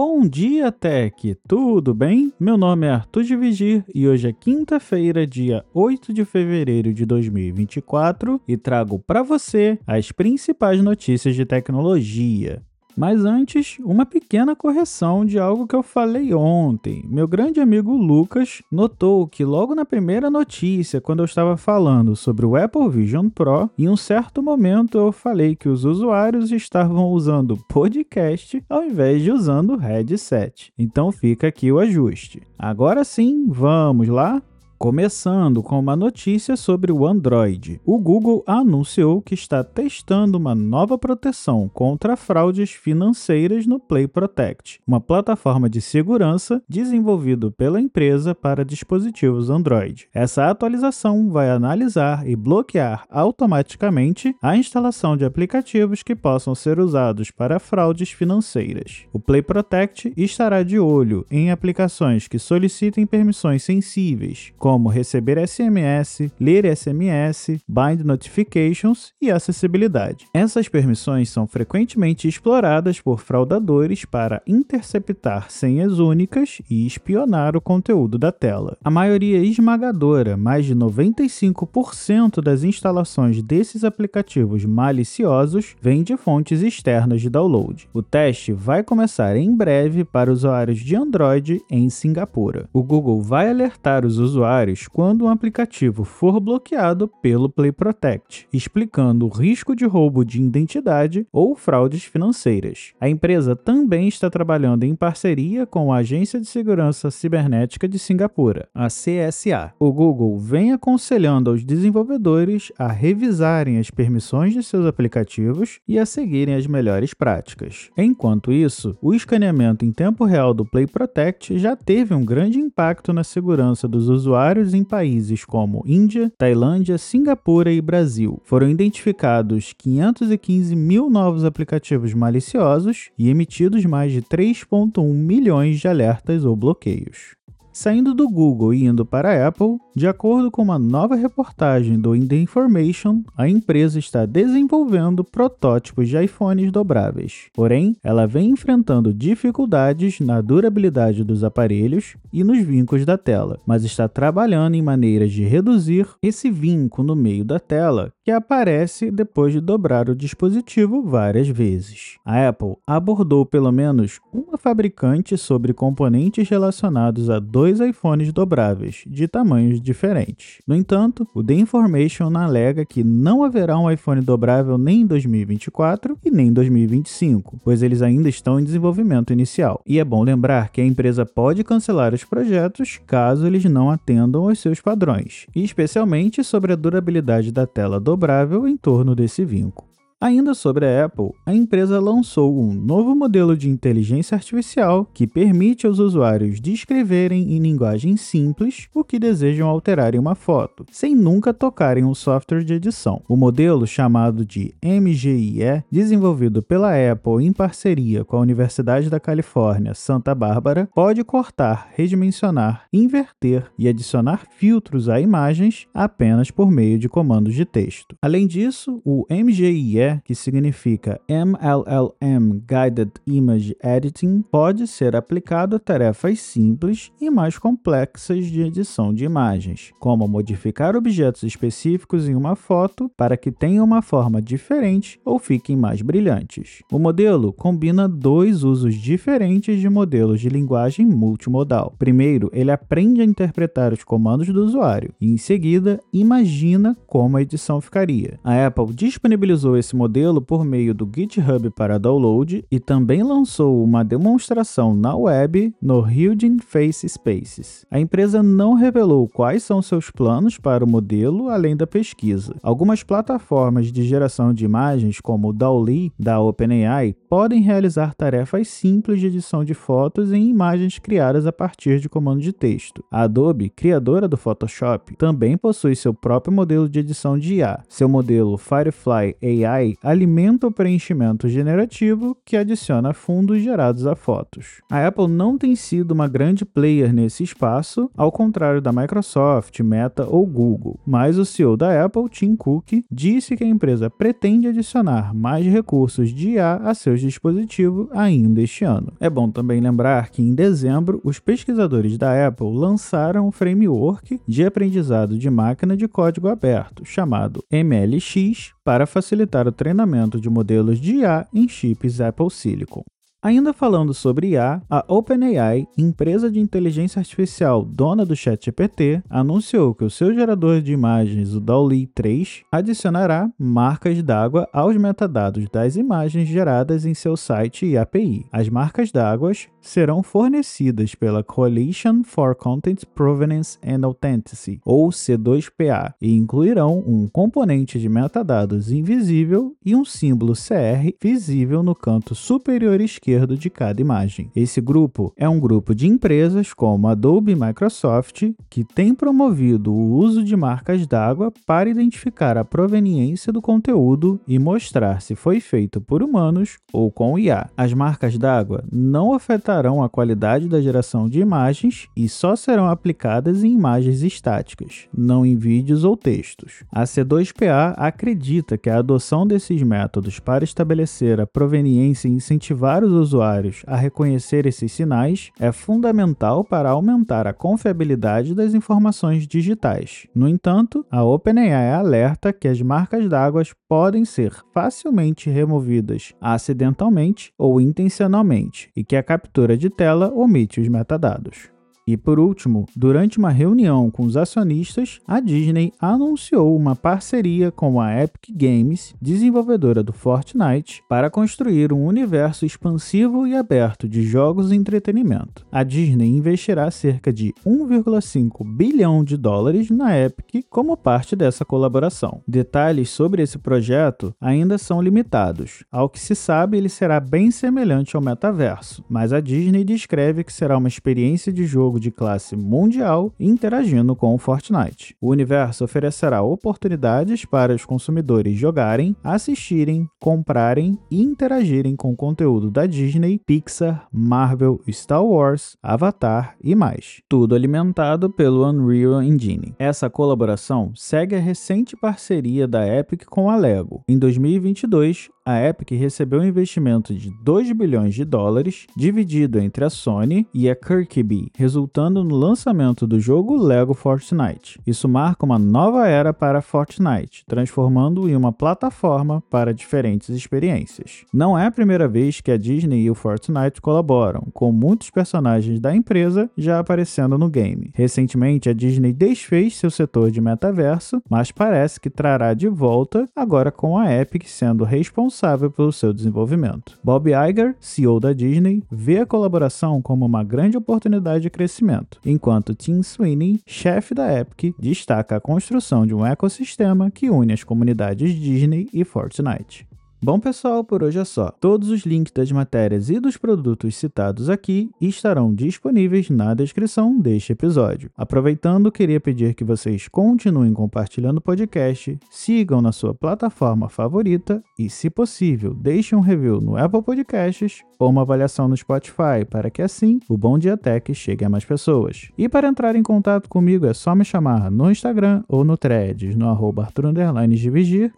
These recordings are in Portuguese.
Bom dia, Tech! Tudo bem? Meu nome é Arthur de Vigir e hoje é quinta-feira, dia 8 de fevereiro de 2024 e trago para você as principais notícias de tecnologia. Mas antes, uma pequena correção de algo que eu falei ontem. Meu grande amigo Lucas notou que logo na primeira notícia, quando eu estava falando sobre o Apple Vision Pro, em um certo momento eu falei que os usuários estavam usando podcast ao invés de usando headset. Então fica aqui o ajuste. Agora sim, vamos lá? Começando com uma notícia sobre o Android. O Google anunciou que está testando uma nova proteção contra fraudes financeiras no Play Protect, uma plataforma de segurança desenvolvida pela empresa para dispositivos Android. Essa atualização vai analisar e bloquear automaticamente a instalação de aplicativos que possam ser usados para fraudes financeiras. O Play Protect estará de olho em aplicações que solicitem permissões sensíveis, como receber SMS, ler SMS, bind notifications e acessibilidade. Essas permissões são frequentemente exploradas por fraudadores para interceptar senhas únicas e espionar o conteúdo da tela. A maioria esmagadora, mais de 95% das instalações desses aplicativos maliciosos vem de fontes externas de download. O teste vai começar em breve para usuários de Android em Singapura. O Google vai alertar os usuários quando um aplicativo for bloqueado pelo Play Protect, explicando o risco de roubo de identidade ou fraudes financeiras. A empresa também está trabalhando em parceria com a Agência de Segurança Cibernética de Singapura, a CSA. O Google vem aconselhando aos desenvolvedores a revisarem as permissões de seus aplicativos e a seguirem as melhores práticas. Enquanto isso, o escaneamento em tempo real do Play Protect já teve um grande impacto na segurança dos usuários em países como Índia, Tailândia, Singapura e Brasil. Foram identificados 515 mil novos aplicativos maliciosos e emitidos mais de 3,1 milhões de alertas ou bloqueios. Saindo do Google e indo para a Apple, de acordo com uma nova reportagem do In The Information, a empresa está desenvolvendo protótipos de iPhones dobráveis. Porém, ela vem enfrentando dificuldades na durabilidade dos aparelhos e nos vincos da tela, mas está trabalhando em maneiras de reduzir esse vinco no meio da tela que aparece depois de dobrar o dispositivo várias vezes. A Apple abordou pelo menos uma fabricante sobre componentes relacionados a dois iPhones dobráveis, de tamanhos diferentes. No entanto, o The Information alega que não haverá um iPhone dobrável nem em 2024 e nem em 2025, pois eles ainda estão em desenvolvimento inicial. E é bom lembrar que a empresa pode cancelar os projetos caso eles não atendam aos seus padrões, e especialmente sobre a durabilidade da tela dobrável em torno desse vinco. Ainda sobre a Apple, a empresa lançou um novo modelo de inteligência artificial que permite aos usuários descreverem em linguagem simples o que desejam alterar em uma foto, sem nunca tocarem um software de edição. O modelo, chamado de MGIE, desenvolvido pela Apple em parceria com a Universidade da Califórnia, Santa Bárbara, pode cortar, redimensionar, inverter e adicionar filtros a imagens apenas por meio de comandos de texto. Além disso, o MGIE que significa MLLM Guided Image Editing, pode ser aplicado a tarefas simples e mais complexas de edição de imagens, como modificar objetos específicos em uma foto para que tenham uma forma diferente ou fiquem mais brilhantes. O modelo combina dois usos diferentes de modelos de linguagem multimodal. Primeiro, ele aprende a interpretar os comandos do usuário e, em seguida, imagina como a edição ficaria. A Apple disponibilizou esse modelo por meio do GitHub para download e também lançou uma demonstração na web no Hugging Face Spaces. A empresa não revelou quais são seus planos para o modelo além da pesquisa. Algumas plataformas de geração de imagens, como o DALL-E da OpenAI, podem realizar tarefas simples de edição de fotos em imagens criadas a partir de comando de texto. A Adobe, criadora do Photoshop, também possui seu próprio modelo de edição de IA. Seu modelo Firefly AI Alimenta o preenchimento generativo que adiciona fundos gerados a fotos. A Apple não tem sido uma grande player nesse espaço, ao contrário da Microsoft, Meta ou Google, mas o CEO da Apple, Tim Cook, disse que a empresa pretende adicionar mais recursos de IA a seus dispositivos ainda este ano. É bom também lembrar que em dezembro os pesquisadores da Apple lançaram um framework de aprendizado de máquina de código aberto chamado MLX para facilitar o treinamento de modelos de IA em chips Apple Silicon. Ainda falando sobre IA, a OpenAI, empresa de inteligência artificial dona do ChatGPT, anunciou que o seu gerador de imagens, o DALL-E 3, adicionará marcas d'água aos metadados das imagens geradas em seu site e API. As marcas d'água serão fornecidas pela Coalition for Content Provenance and Authenticity, ou C2PA, e incluirão um componente de metadados invisível e um símbolo CR visível no canto superior esquerdo esquerdo de cada imagem. Esse grupo é um grupo de empresas como Adobe e Microsoft que tem promovido o uso de marcas d'água para identificar a proveniência do conteúdo e mostrar se foi feito por humanos ou com IA. As marcas d'água não afetarão a qualidade da geração de imagens e só serão aplicadas em imagens estáticas, não em vídeos ou textos. A C2PA acredita que a adoção desses métodos para estabelecer a proveniência e incentivar os usuários a reconhecer esses sinais é fundamental para aumentar a confiabilidade das informações digitais. No entanto, a OpenAI alerta que as marcas d'água podem ser facilmente removidas acidentalmente ou intencionalmente e que a captura de tela omite os metadados. E por último, durante uma reunião com os acionistas, a Disney anunciou uma parceria com a Epic Games, desenvolvedora do Fortnite, para construir um universo expansivo e aberto de jogos e entretenimento. A Disney investirá cerca de 1,5 bilhão de dólares na Epic como parte dessa colaboração. Detalhes sobre esse projeto ainda são limitados. Ao que se sabe, ele será bem semelhante ao metaverso, mas a Disney descreve que será uma experiência de jogo jogo de classe mundial interagindo com o Fortnite. O universo oferecerá oportunidades para os consumidores jogarem, assistirem, comprarem e interagirem com o conteúdo da Disney, Pixar, Marvel, Star Wars, Avatar e mais. Tudo alimentado pelo Unreal Engine. Essa colaboração segue a recente parceria da Epic com a Lego. Em 2022, a Epic recebeu um investimento de 2 bilhões de dólares, dividido entre a Sony e a Kirkby, resultando no lançamento do jogo Lego Fortnite. Isso marca uma nova era para Fortnite, transformando-o em uma plataforma para diferentes experiências. Não é a primeira vez que a Disney e o Fortnite colaboram, com muitos personagens da empresa já aparecendo no game. Recentemente, a Disney desfez seu setor de metaverso, mas parece que trará de volta agora com a Epic sendo responsável responsável pelo seu desenvolvimento. Bob Iger, CEO da Disney, vê a colaboração como uma grande oportunidade de crescimento, enquanto Tim Sweeney, chefe da Epic, destaca a construção de um ecossistema que une as comunidades Disney e Fortnite. Bom, pessoal, por hoje é só. Todos os links das matérias e dos produtos citados aqui estarão disponíveis na descrição deste episódio. Aproveitando, queria pedir que vocês continuem compartilhando o podcast, sigam na sua plataforma favorita e, se possível, deixem um review no Apple Podcasts ou uma avaliação no Spotify, para que assim o Bom Dia Tech chegue a mais pessoas. E para entrar em contato comigo é só me chamar no Instagram ou no Threads, no arroba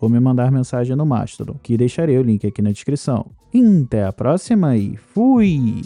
ou me mandar mensagem no Mastodon, que deixarei o link aqui na descrição. Até a próxima e fui!